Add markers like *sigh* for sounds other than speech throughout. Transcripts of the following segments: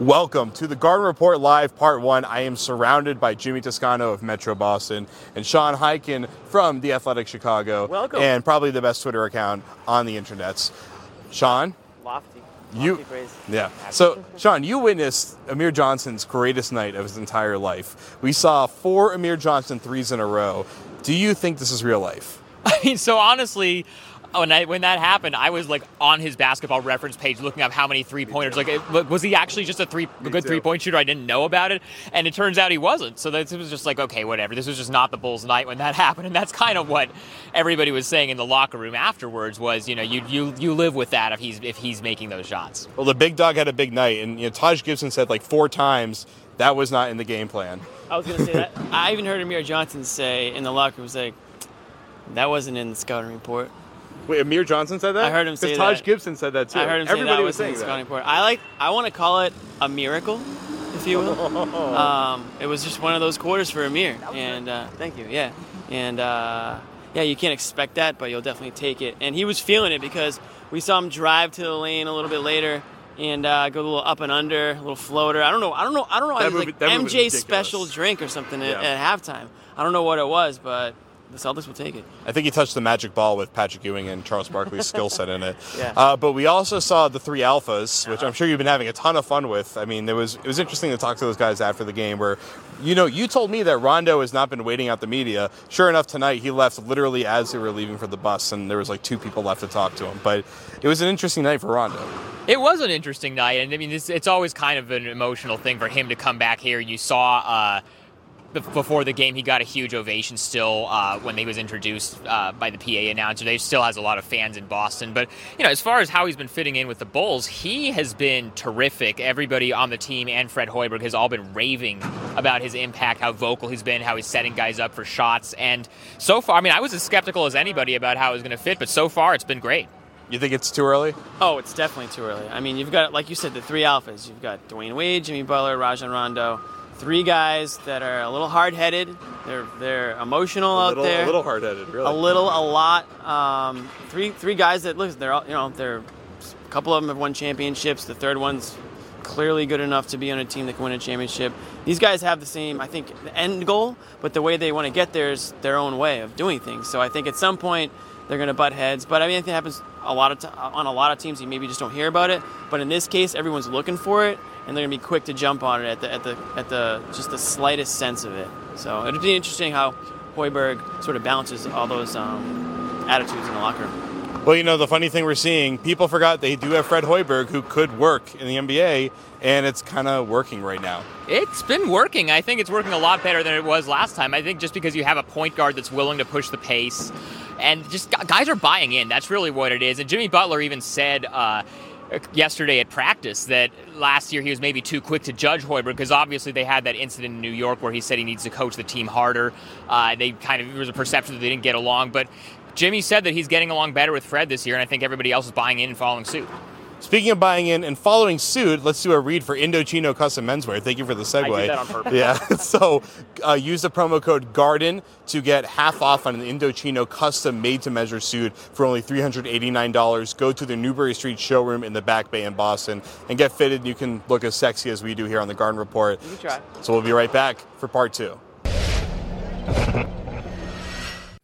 Welcome to the Garden Report Live Part 1. I am surrounded by Jimmy Toscano of Metro Boston and Sean Highkin from The Athletic Chicago. Welcome. And probably the best Twitter account on the internets. Sean? Lofty. You- Lofty praise. Yeah. So, Sean, you witnessed Amir Johnson's greatest night of his entire life. We saw four Amir Johnson threes in a row. Do you think this is real life? *laughs* I mean, so honestly, Oh, when I, when that happened, I was like on his basketball reference page looking up how many three pointers. Like, it- was he actually just a three a good three point shooter? I didn't know about it, and it turns out he wasn't. So that it was just like, okay, whatever. This was just not the Bulls' night when that *laughs* happened, and that's kind of what everybody was saying in the locker room afterwards. Was you know you you you live with that if he's if he's making those shots. Well, the big dog had a big night, and you know, Taj Gibson said like four times that was not in the game plan. I was gonna say that. I even heard Amir Johnson say in the locker room, was like, that wasn't in the scouting report. Wait, Amir Johnson said that? I heard him say Because Taj that. Gibson said that too. I heard him say Everybody that was was saying the that. scouting report. I like. I want to call it a miracle, if you will. um, it was just one of those quarters for Amir, and uh, thank you. Yeah, and uh, yeah, you can't expect that, but you'll definitely take it. And he was feeling it because we saw him drive to the lane a little bit later. And uh, go a little up and under, a little floater. I don't know. I don't know. I don't know. That It was movie- like that MJ special drink or something at, Yeah. at halftime. I don't know what it was, but the Celtics will take it. I think he touched the magic ball with Patrick Ewing and Charles Barkley's skill set in it. *laughs* Yeah. Uh, but we also saw the three alphas, which I'm sure you've been having a ton of fun with. I mean, there was it was interesting to talk to those guys after the game. Where, you know, you told me that Rondo has not been waiting out the media. Sure enough, tonight he left literally as they were leaving for the bus, and there was like two people left to talk to him. But it was an interesting night for Rondo. It was an interesting night, and I mean, it's, it's always kind of an emotional thing for him to come back here. You saw uh, be- before the game, he got a huge ovation still uh, when he was introduced uh, by the PA announcer. They still has a lot of fans in Boston, but you know, as far as how he's been fitting in with the Bulls, he has been terrific. Everybody on the team and Fred Hoiberg has all been raving about his impact, how vocal he's been, how he's setting guys up for shots, and so far, I mean, I was as skeptical as anybody about how it was going to fit, but so far, it's been great. You think it's too early? Oh, it's definitely too early. I mean, you've got, like you said, the three alphas. You've got Dwyane Wade, Jimmy Butler, Rajon Rondo. Three guys that are a little hard-headed. They're they're emotional out there. A little hard headed, really. a little, a lot. Um, three three guys that look, they're all, you know, they're a couple of them have won championships. The third one's clearly good enough to be on a team that can win a championship. These guys have the same, I think, the end goal, but the way they want to get there is their own way of doing things. So I think at some point they're going to butt heads. But I mean, I think it happens a lot of t- on a lot of teams. You maybe just don't hear about it. But in this case, everyone's looking for it, and they're going to be quick to jump on it at the at the at the just the slightest sense of it. So it'll be interesting how Hoiberg sort of balances all those um, attitudes in the locker room. Well, you know, the funny thing we're seeing, people forgot they do have Fred Hoiberg who could work in the NBA, and it's kind of working right now. It's been working. I think it's working a lot better than it was last time. I think just because you have a point guard that's willing to push the pace, and just guys are buying in. That's really what it is. And Jimmy Butler even said uh, yesterday at practice that last year he was maybe too quick to judge Hoiberg because obviously they had that incident in New York where he said he needs to coach the team harder. Uh, they kind of there was a perception that they didn't get along, but. Jimmy said that he's getting along better with Fred this year, and I think everybody else is buying in and following suit. Speaking of buying in and following suit, let's do a read for Indochino Custom Menswear. Thank you for the segue. I did that on purpose. *laughs* Yeah. *laughs* so uh, use the promo code GARDEN to get half off on an Indochino custom made to measure suit for only $389. Go to the Newbury Street showroom in the Back Bay in Boston and get fitted. You can look as sexy as we do here on the Garden Report. You can try. So we'll be right back for part two.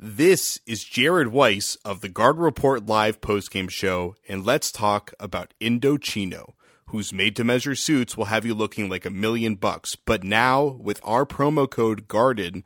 This is Jared Weiss of the Garden Report Live postgame show, and let's talk about Indochino, whose made to measure suits will have you looking like a million bucks. But now, with our promo code GARDEN,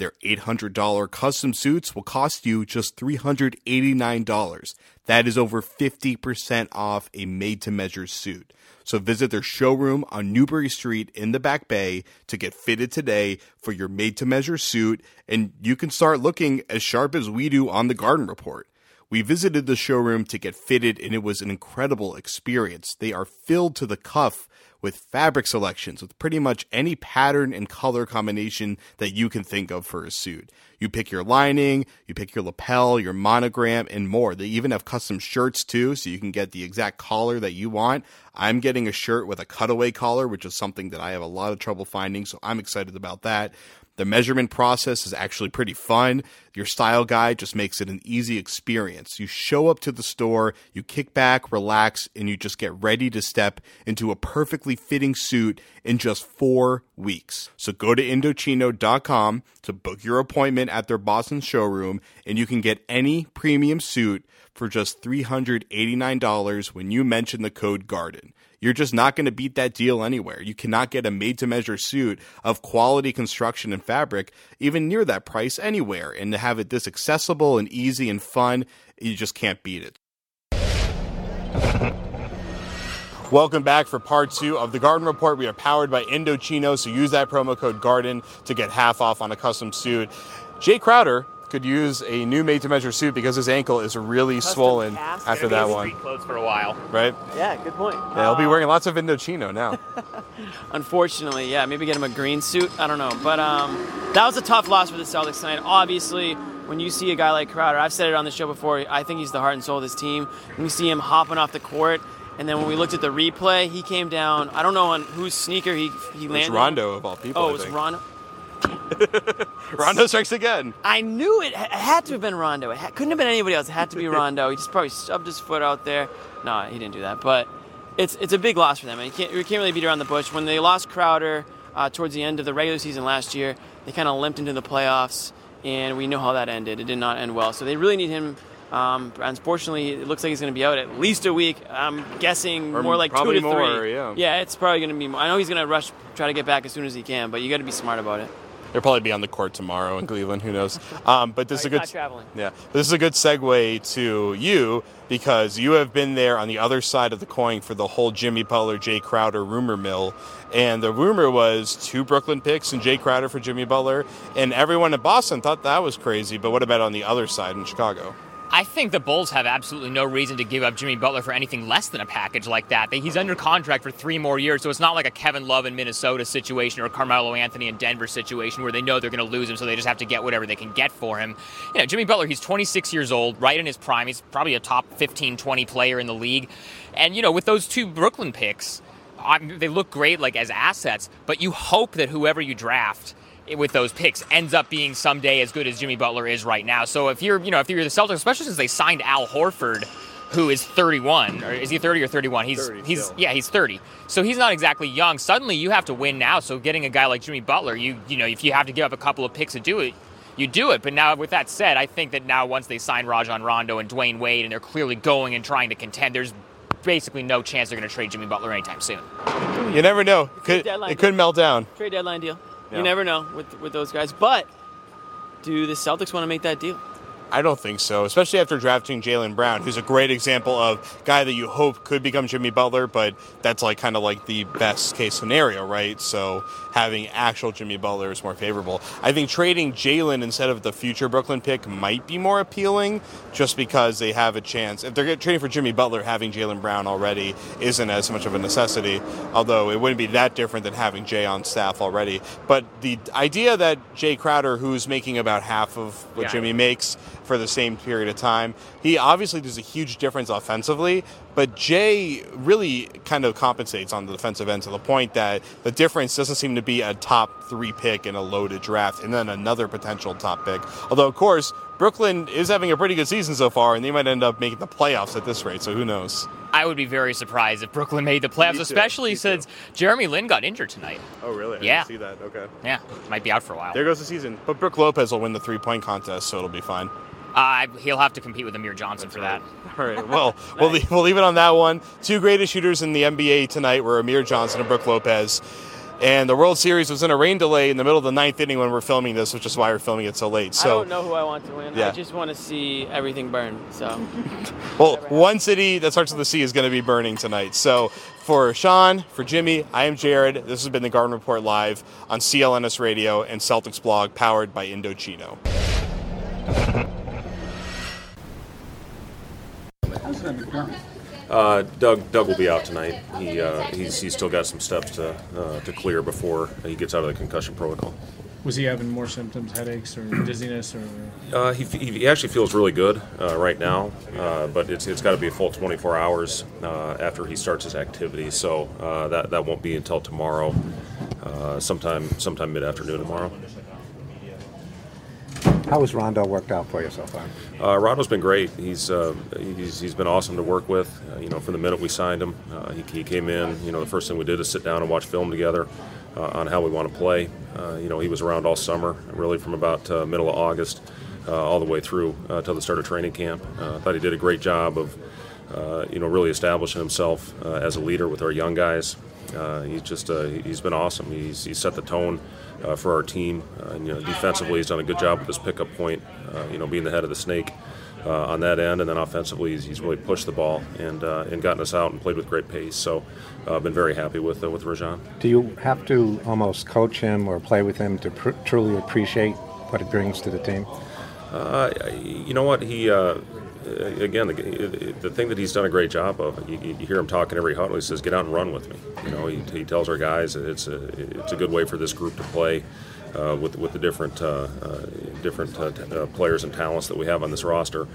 their $800 custom suits will cost you just $389. That is over 50% off a made to measure suit. So visit their showroom on Newbury Street in the Back Bay to get fitted today for your made to measure suit, and you can start looking as sharp as we do on the Garden Report. We visited the showroom to get fitted, and it was an incredible experience. They are filled to the cuff with fabric selections with pretty much any pattern and color combination that you can think of for a suit. You pick your lining, you pick your lapel, your monogram, and more. They even have custom shirts too, so you can get the exact collar that you want. I'm getting a shirt with a cutaway collar, which is something that I have a lot of trouble finding, so I'm excited about that. The measurement process is actually pretty fun. Your style guide just makes it an easy experience. You show up to the store, you kick back, relax, and you just get ready to step into a perfectly fitting suit in just four weeks. So go to Indochino.com to book your appointment at their Boston showroom, and you can get any premium suit for just $389 when you mention the code GARDEN. You're just not going to beat that deal anywhere. You cannot get a made to measure suit of quality construction and fabric even near that price anywhere. And to have it this accessible and easy and fun, you just can't beat it. *laughs* Welcome back for part two of the Garden Report. We are powered by Indochino, so use that promo code GARDEN to get half off on a custom suit. Jae Crowder could use a new made-to-measure suit because his ankle is really Custom swollen cast? after that be in one, street clothes for a while. right? Yeah, good point. Yeah, he'll be wearing lots of Indochino now. *laughs* Unfortunately, yeah, maybe get him a green suit. I don't know, but um, that was a tough loss for the Celtics tonight. Obviously, when you see a guy like Crowder, I've said it on the show before. I think he's the heart and soul of this team. When we see him hopping off the court, and then when we looked at the replay, he came down. I don't know on whose sneaker he he It's landed. Rondo of all people. Oh, it was. Rondo. *laughs* Rondo strikes again. I knew it, it had to have been Rondo. It ha- couldn't have been anybody else. It had to be *laughs* Rondo. He just probably stubbed his foot out there. No, he didn't do that. But it's it's a big loss for them. And you can't, you can't really beat around the bush. When they lost Crowder uh, towards the end of the regular season last year, they kind of limped into the playoffs, and we know how that ended. It did not end well. So they really need him. Um, unfortunately, it looks like he's going to be out at least a week. I'm guessing Or more like two to more, three. yeah. yeah, it's probably going to be. More. I know he's going to rush, try to get back as soon as he can, but you got to be smart about it. He'll probably be on the court tomorrow in Cleveland. Who knows? Um, but this is a good. Yeah, this is a good segue to you because you have been there on the other side of the coin for the whole Jimmy Butler, Jae Crowder rumor mill. And the rumor was two Brooklyn picks and Jae Crowder for Jimmy Butler. And everyone in Boston thought that was crazy. But what about on the other side in Chicago? I think the Bulls have absolutely no reason to give up Jimmy Butler for anything less than a package like that. He's under contract for three more years, so it's not like a Kevin Love in Minnesota situation or a Carmelo Anthony in Denver situation where they know they're going to lose him, so they just have to get whatever they can get for him. You know, Jimmy Butler, he's 26 years old, right in his prime. He's probably a top 15, 20 player in the league. And, you know, with those two Brooklyn picks, I they look great like as assets, but you hope that whoever you draft with those picks ends up being someday as good as Jimmy Butler is right now. So if you're, you know, if you're the Celtics, especially since they signed Al Horford, who is 31, or is he 30 or 31? He's 30 he's still. yeah, he's 30. So he's not exactly young. Suddenly you have to win now. So getting a guy like Jimmy Butler, you you know, if you have to give up a couple of picks to do it, you do it. But now with that said, I think that now once they sign Rajon Rondo and Dwyane Wade and they're clearly going and trying to contend, there's basically no chance they're going to trade Jimmy Butler anytime soon. You never know. Could, deadline it could melt down. Trade deadline deal. Yeah. You never know with with those guys. But do the Celtics want to make that deal? I don't think so, especially after drafting Jaylen Brown, who's a great example of guy that you hope could become Jimmy Butler, but that's like kind of like the best case scenario, right? So having actual Jimmy Butler is more favorable. I think trading Jaylen instead of the future Brooklyn pick might be more appealing, just because they have a chance. If they're trading for Jimmy Butler, having Jaylen Brown already isn't as much of a necessity. Although it wouldn't be that different than having Jae on staff already. But the idea that Jae Crowder, who's making about half of what Yeah. Jimmy makes for the same period of time. He obviously does a huge difference offensively, but Jae really kind of compensates on the defensive end to the point that the difference doesn't seem to be a top three pick in a loaded draft and then another potential top pick. Although, of course, Brooklyn is having a pretty good season so far, and they might end up making the playoffs at this rate, so who knows? I would be very surprised if Brooklyn made the playoffs, too, especially me too. since Jeremy Lin got injured tonight. Oh, really? didn't Yeah. see that. Okay. Yeah, might be out for a while. There goes the season. But Brook Lopez will win the three point contest, so it'll be fine. Uh, he'll have to compete with Amir Johnson for that. All right. Well, we'll, leave, we'll leave it on that one. Two greatest shooters in the NBA tonight were Amir Johnson and Brook Lopez. And the World Series was in a rain delay in the middle of the ninth inning when we're filming this, which is why we're filming it so late. So I don't know who I want to win. Yeah. I just want to see everything burn. So *laughs* well, one city that starts with the C is going to be burning tonight. So, for Sean, for Jimmy, I am Jared. This has been the Garden Report live on CLNS Radio and Celtics blog, powered by Indochino. *laughs* Uh, Doug Doug will be out tonight. He uh, he's he's still got some steps to uh, to clear before he gets out of the concussion protocol. Was he having more symptoms, headaches or dizziness or? Uh, he, he actually feels really good uh, right now, uh, but it's it's got to be a full 24 hours uh, after he starts his activity. So uh, that that won't be until tomorrow, uh, sometime sometime mid afternoon tomorrow. How has Rondo worked out for you so far? Uh, Rondo's been great. He's, uh, he's he's been awesome to work with. Uh, you know, from the minute we signed him, uh, he, he came in. You know, the first thing we did is sit down and watch film together uh, on how we want to play. Uh, you know, he was around all summer, really from about middle of August all the way through till the start of training camp. I thought he did a great job of. you know, really establishing himself as a leader with our young guys. He's just he's been awesome. He's, he's set the tone uh, for our team. Uh, and, you know, defensively, he's done a good job with his pickup point. Uh, you know, being the head of the snake uh, on that end, and then offensively, he's, he's really pushed the ball and uh, and gotten us out and played with great pace. So, I've been very happy with with Rajon. Do you have to almost coach him or play with him to pr- truly appreciate what it brings to the team? you know what he uh, again, the, the thing that he's done a great job of, you, you, hear him talking every huddle. He says, "Get out and run with me." You know, he, he tells our guys it's a it's a good way for this group to play uh, with with the different uh, uh different uh, uh, players and talents that we have on this roster.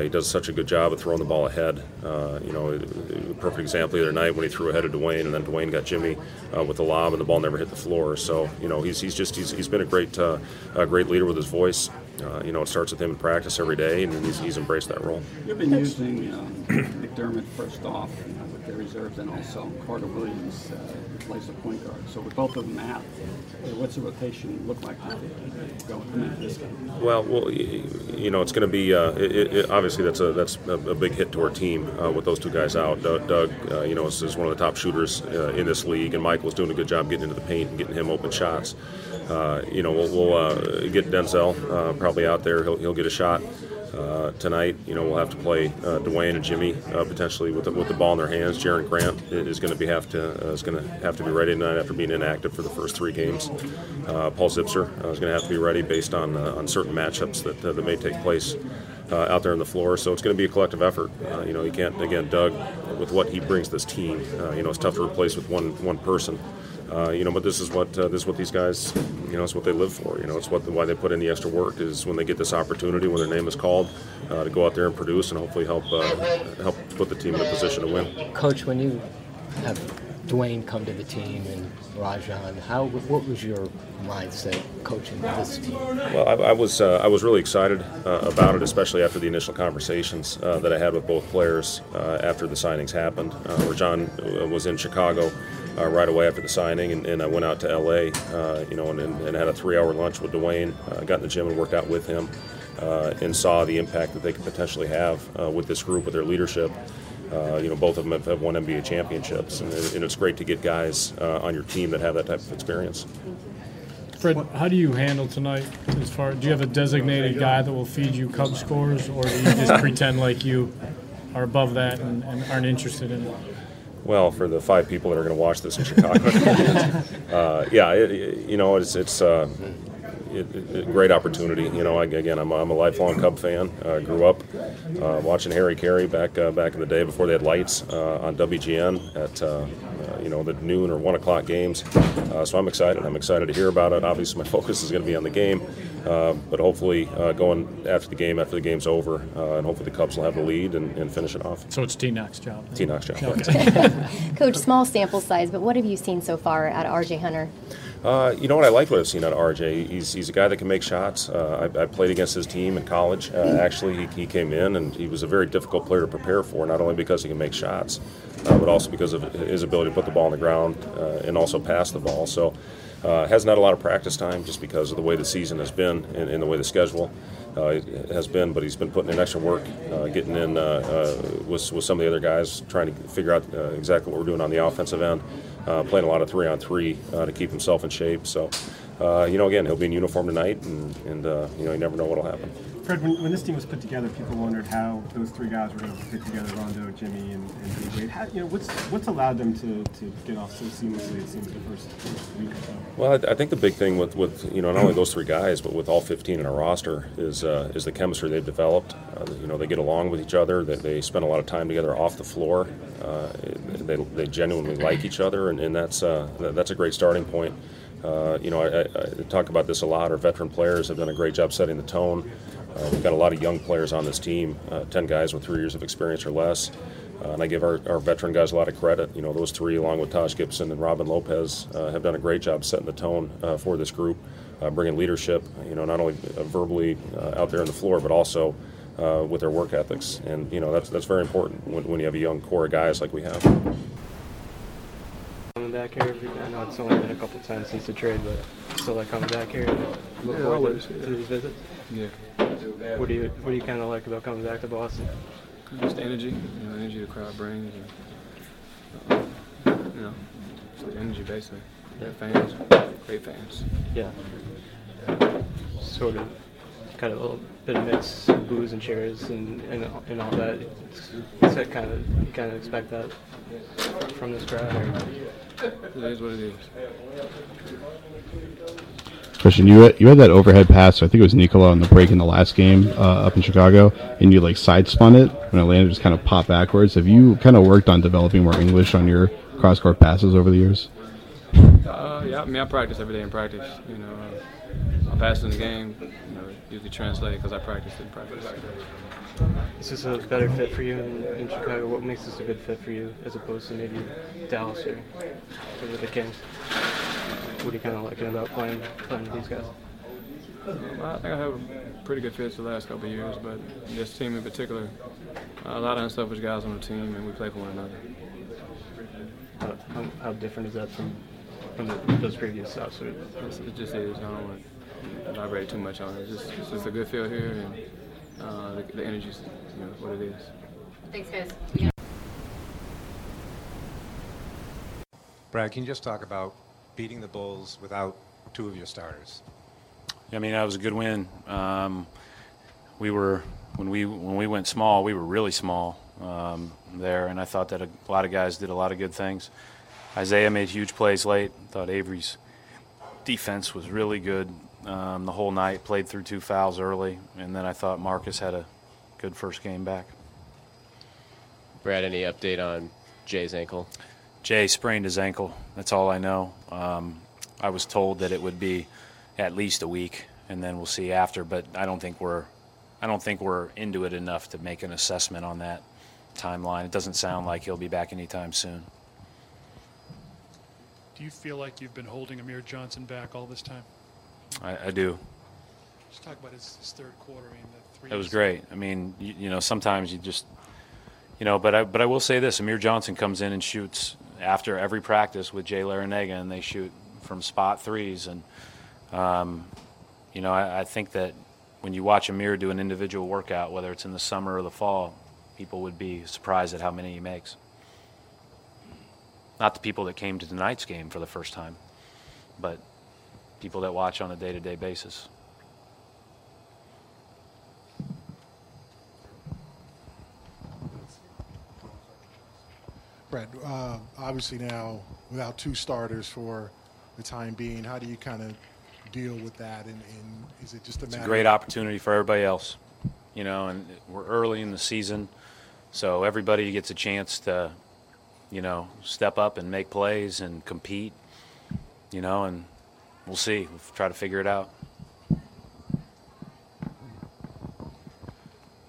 he does such a good job of throwing the ball ahead. you know, perfect example the other night when he threw ahead of Dwyane, and then Dwyane got Jimmy with the lob, and the ball never hit the floor. So you know, he's, he's just he's, he's been a great a great leader with his voice. Uh, you know, it starts with him in practice every day, and he's, he's embraced that role. You've been using um, McDermott first off and also Carter Williams uh, plays the point guard. So with both of them out, what's the rotation look like going into this game? Well, well, you know, it's going to be uh, it, it, obviously that's a that's a, big hit to our team uh, with those two guys out. Doug, Doug uh, you know, is, is, one of the top shooters uh, in this league, and Michael's doing a good job getting into the paint and getting him open shots. you know, we'll, we'll get Denzel probably out there. He'll, he'll get a shot. Uh, tonight, you know, we'll have to play uh, Dwyane and Jimmy uh, potentially with the, with the ball in their hands. Jerian Grant is going to be have to uh, is going to have to be ready tonight after being inactive for the first three games. Uh, Paul Zipser is going to have to be ready based on on certain matchups that that may take place. out there on the floor, so it's going to be a collective effort. you know, you can't again, Doug, with what he brings this team. you know, it's tough to replace with one one person. Uh, you know, but this is what uh, this is what these guys, you know, it's what they live for. You know, it's what why they put in the extra work is when they get this opportunity, when their name is called, uh, to go out there and produce and hopefully help uh, help put the team in a position to win. Coach, when you have Dwyane come to the team and Rajon, how what was your mindset coaching this team? Well, I, I was uh, I was really excited uh, about it, especially after the initial conversations uh, that I had with both players uh, after the signings happened. Uh, Rajon was in Chicago uh, right away after the signing, and, and I went out to LA, uh, you know, and, and, had a three-hour lunch with Dwyane. Uh, got in the gym and worked out with him, uh, and saw the impact that they could potentially have uh, with this group, with their leadership. Uh, you know, both of them have, have won NBA championships, and, and, it's great to get guys on your team that have that type of experience. Fred, how do you handle tonight? As far, do you have a designated guy that will feed you Cub scores, or do you just *laughs* pretend like you are above that and, and aren't interested in it? Well, for the five people that are going to watch this in Chicago, *laughs* uh, yeah, it, you know, it's it's uh, it, great opportunity. You know, I, again, I'm, I'm, a lifelong Cub fan. Uh, grew up uh, watching Harry Caray back uh, back in the day before they had lights uh, on WGN at you know the noon or one o'clock games. so I'm excited. I'm excited to hear about it. Obviously, my *laughs* focus is going to be on the game. Uh, but hopefully, uh, going after the game, after the game's over, uh, and hopefully the Cubs will have the lead and, and finish it off. So it's T Knock's job. T Knock's job. Okay. *laughs* *laughs* Coach, small sample size, but what have you seen so far out of RJ Hunter? Uh, you know what I like what I've seen out of RJ. He's, he's a guy that can make shots. Uh, I, I, played against his team in college. Uh, actually, he, he, came in and he was a very difficult player to prepare for, not only because he can make shots, but also because of his ability to put the ball on the ground and also pass the ball. So uh, hasn't had a lot of practice time just because of the way the season has been and, and the way the schedule uh, has been, but he's been putting in extra work, uh, getting in uh, uh, with, with some of the other guys, trying to figure out uh, exactly what we're doing on the offensive end, playing a lot of three on three to keep himself in shape. So, you know, again, he'll be in uniform tonight, and, and you know, you never know what will happen. Fred, when, when, this team was put together, people wondered how those three guys were going to fit together: Rondo, Jimmy, and, and Wade. How, you know, what's what's allowed them to, to get off so seamlessly? It seems the first, week or so. Well, I, I, think the big thing with, with you know not only those three guys, but with all 15 in our roster is uh, is the chemistry they've developed. Uh, you know, they get along with each other. They, they spend a lot of time together off the floor. Uh, they, they genuinely like each other, and, and that's uh, that's a great starting point. Uh, you know, I, I, talk about this a lot. Our veteran players have done a great job setting the tone. Uh, we've got a lot of young players on this team, uh, 10 guys with three years of experience or less. Uh, and I give our, our veteran guys a lot of credit. You know, those three, along with Taj Gibson and Robin Lopez, uh, have done a great job setting the tone uh, for this group, uh, bringing leadership. You know, not only uh, verbally uh, out there on the floor, but also uh, with their work ethics. And you know, that's that's very important when, when you have a young core of guys like we have. Coming back here, I know it's only been a couple times since the trade, but still like coming back here. Look Yeah, forward always, to, yeah. to these visits. Yeah. What do you What do you kind of like about coming back to Boston? Just the energy, you know, energy the crowd brings, and uh, you know, just the energy basically. Great fans, great fans. Yeah. Sort of, kind of a little bit of mix, booze and cheers, and and, and all that. It's, it's that kind of you kind of expect that from this crowd. It is what it is. Christian, you had, you had that overhead pass. I think it was Nikola on the break in the last game uh, up in Chicago, and you like side spun it when it landed, just kind of popped backwards. Have you kind of worked on developing more English on your cross court passes over the years? Uh, yeah, I mean, I practice every day in practice. You know, uh, I pass in the game. You know, usually translate because I practice in practice. Is this a better fit for you in, in Chicago? What makes this a good fit for you as opposed to maybe Dallas or, or the Kings? What are you kind of liking about playing playing with these guys? Um, I think I have pretty good fit the last couple of years, but this team in particular, a lot of unselfish guys on the team, and we play for one another. How, how, how different is that from from the, those previous stops? It just is. I don't want to elaborate too much on it. It's just, it's just a good feel here, and uh, the, the is you know, what it is. Thanks, guys. Yeah. Brad, can you just talk about beating the Bulls without two of your starters? I mean, that was a good win. Um, we were when we when we went small, we were really small um, there, and I thought that a lot of guys did a lot of good things. Isaiah made huge plays late. Thought Avery's defense was really good um, the whole night. Played through two fouls early, and then I thought Marcus had a good first game back. Brad, any update on Jae's ankle? Jae sprained his ankle. That's all I know. Um, I was told that it would be at least a week, and then we'll see after. But I don't think we're, I don't think we're into it enough to make an assessment on that timeline. It doesn't sound like he'll be back anytime soon. Do you feel like you've been holding Amir Johnson back all this time? I, I do. Just talk about his, his third quarter. I mean, the three. It was great. I mean, you, you know, sometimes you just, you know, but I, but I will say this: Amir Johnson comes in and shoots after every practice with Jay Larranaga, and they shoot from spot threes, and um, you know, I, I think that when you watch Amir do an individual workout, whether it's in the summer or the fall, people would be surprised at how many he makes. Not the people that came to tonight's game for the first time, but people that watch on a day-to-day basis. Brett, uh, obviously now without two starters for the time being, how do you kind of deal with that? And, and is it just a It's a great of, opportunity for everybody else, you know, and we're early in the season, so everybody gets a chance to, you know, step up and make plays and compete, you know, and we'll see. We'll try to figure it out.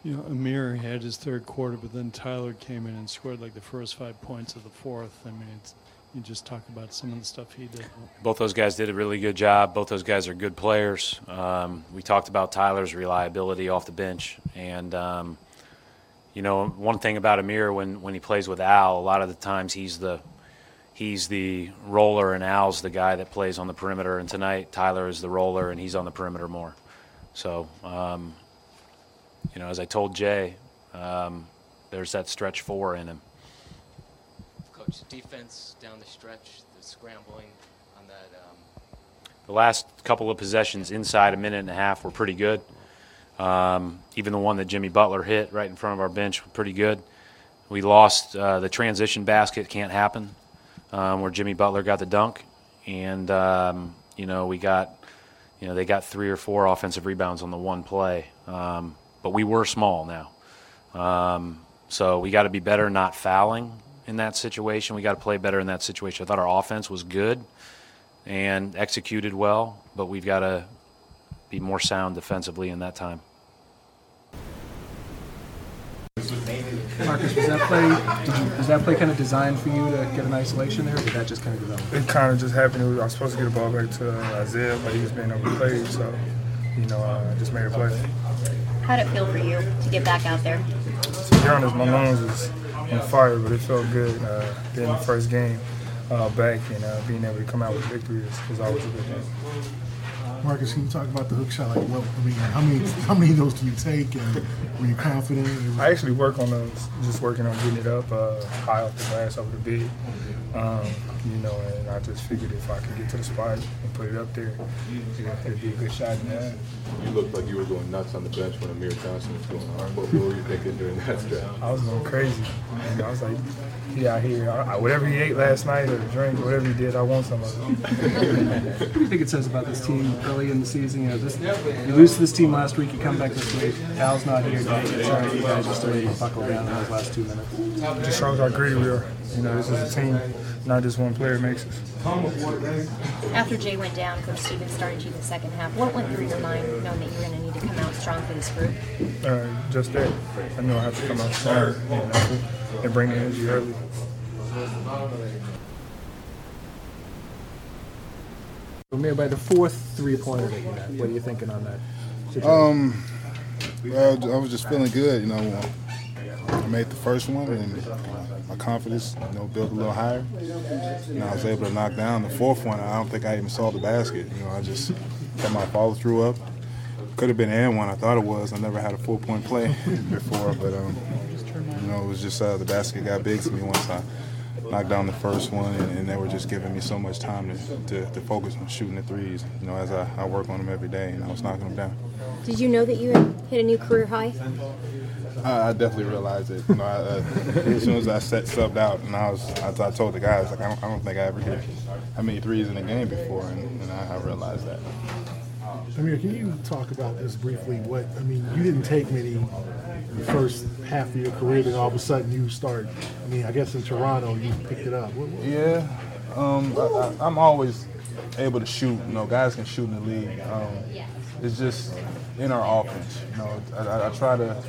You know, Amir had his third quarter, but then Tyler came in and scored like the first five points of the fourth. I mean, it's, you just talk about some of the stuff he did. Both those guys did a really good job. Both those guys are good players. Um, we talked about Tyler's reliability off the bench, and um, you know, one thing about Amir when when he plays with Al, a lot of the times he's the he's the roller, and Al's the guy that plays on the perimeter. And tonight, Tyler is the roller, and he's on the perimeter more. So, um, you know, as I told Jay, um, there's that stretch four in him. Coach, defense down the stretch, the scrambling on that. Um, The last couple of possessions inside a minute and a half were pretty good. Um, even the one that Jimmy Butler hit right in front of our bench was pretty good. We lost uh, the transition basket, can't happen, um, where Jimmy Butler got the dunk. And, um, you know, we got, you know, they got three or four offensive rebounds on the one play. Um, but we were small now. Um, so we got to be better not fouling in that situation. We got to play better in that situation. I thought our offense was good and executed well, but we've got to be more sound defensively in that time. This was mainly the Marcus, was that play did you, was that play kind of designed for you to get an isolation there, or did that just kind of develop? It kind of just happened. Was, I was supposed to get the ball back to uh, Isaiah, but he was being overplayed, so you know uh, I just made a play. How'd it feel for you to get back out there? To be honest, my lungs was on fire, but it felt good uh, getting the first game uh, back and uh, being able to come out with victory is, is always a good thing. Marcus, can you talk about the hook shot? Like, what, I mean, how many how many of those do you take, and were you confident? I actually work on those, just working on getting it up uh, high off the glass over the big. Um, you know, and I just figured if I could get to the spot and put it up there, it, it'd be a good shot in the end. You looked like you were going nuts on the bench when Amir Johnson was going on. What, what were you thinking during that stretch? I was going crazy. And I was like, he out here, I, whatever he ate last night or drink or whatever he did, I want some of it. what do you think it says about this team early in the season? You know, this, you lose to this team last week, you come back this week. Al's not here, Day gets hurt, you guys just able to buckle down in those last two minutes. It just shows how greedy we are. You know, this is a team, not just one player makes us. After Jae went down, Coach Stevens started you in the second half. What went through your mind knowing that you were going to need to come out strong for this group? Uh, just that. I know I have to come out strong you know, and bring the energy early. Amir, by the fourth three-pointer that you had, what are you thinking on that? Situation? Um, well, I was just feeling good. You know, I made the first one, and my confidence, you know, built a little higher. And I was able to knock down the fourth one. I don't think I even saw the basket. You know, I just got my follow through up. Could have been and one. I thought it was. I never had a four point play *laughs* before, but um, you know, it was just uh, the basket got big to me once I knocked down the first one, and, and, they were just giving me so much time to, to, to, focus on shooting the threes. You know, as I, I work on them every day, and I was knocking them down. Did you know that you had hit a new career high? I, I definitely realized it. You know, I, uh, as soon as I set subbed out, and I was, I, I told the guys like, I don't, I don't, think I ever hit how many threes in a game before, and, and I, I realized that. Amir, can you talk about this briefly? What I mean, you didn't take many the first half of your career, then all of a sudden you start. I mean, I guess in Toronto you picked it up. What, what? Yeah, um, I, am always able to shoot. You know, guys can shoot in the league. Um, it's just in our offense. You know, I, I, try to.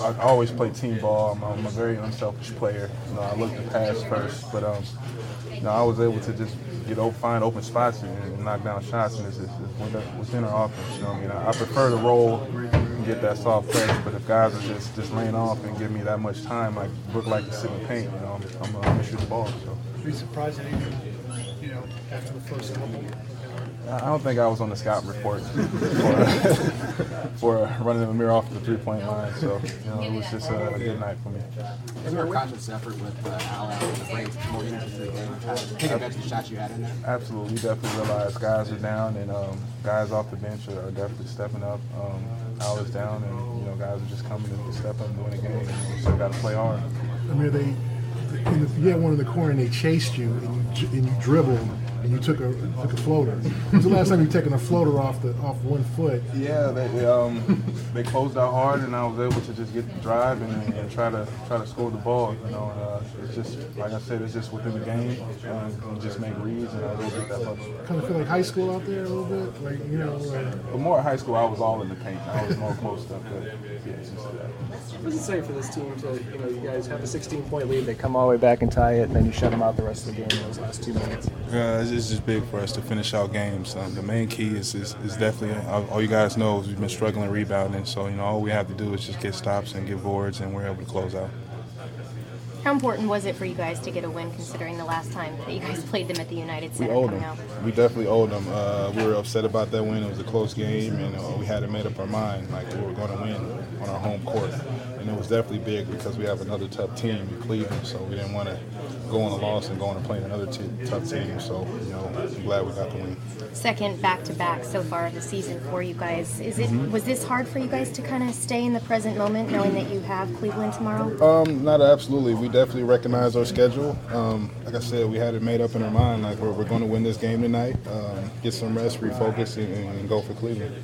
I always play team ball. I'm, I'm, a very unselfish player. You know, I look to pass first, but um, you know, I was able to just get open, find open spots and, knock down shots, and it's, it's, it's within our offense. You know, I mean, I, I prefer to roll and get that soft touch, but if guys are just just laying off and give me that much time, like look like to sit in paint, you know, I'm, I'm, gonna shoot the ball. So. You surprised that even, you know, after the first couple? I don't think I was on the scout report *laughs* for, for running mirror off the three point line. So you know, it was just a, a good night for me. Was there a conscious effort with uh, Al out to bring more into the game, take advantage of the shots you had in there? Absolutely, we definitely realized guys are down, and um, guys off the bench are, definitely stepping up. Um, Al is down, and you know, guys are just coming to step up and win a game. We still got to play hard. Amir, they you had one in the corner and they chased you, and you, and you dribbled and you took a took a floater. When's the last time you taken a floater off the off one foot? Yeah, they um, they closed out hard, and I was able to just get the drive and, and try to try to score the ball. You know, and, uh, it's just like I said, it's just within the game. and just make reads, and I was able to get that much. Kind of feel like high school out there a little bit, like you know. Like, but more high school, I was all in the paint. I was more close up, but yeah, it's just that. What does it say for this team to you know you guys have a 16 point lead, they come all the way back and tie it, and then you shut them out the rest of the game in those last two minutes? Yeah, it's just big for us to finish out games. Um, the main key is, is, is definitely all you guys know is we've been struggling rebounding. So you know all we have to do is just get stops and get boards, and we're able to close out. How important was it for you guys to get a win, considering the last time that you guys *laughs* played them at the United Center? We owed them. Out? We definitely owed them. Uh, we were upset about that win. It was a close game, and uh, we had it made up our mind like we were going to win on our home court. And it was definitely big because we have another tough team in Cleveland, so we didn't want to go on a loss and go on and play another t- tough team. So, you know, I'm glad we got the win. Second back to back so far of the season for you guys. Is it Mhm. was this hard for you guys to kind of stay in the present moment, knowing that you have Cleveland tomorrow? Um, not absolutely. We definitely recognize our schedule. Um, like I said, we had it made up in our mind. Like we're, we're going to win this game tonight. Um, get some rest, refocus, and, and go for Cleveland.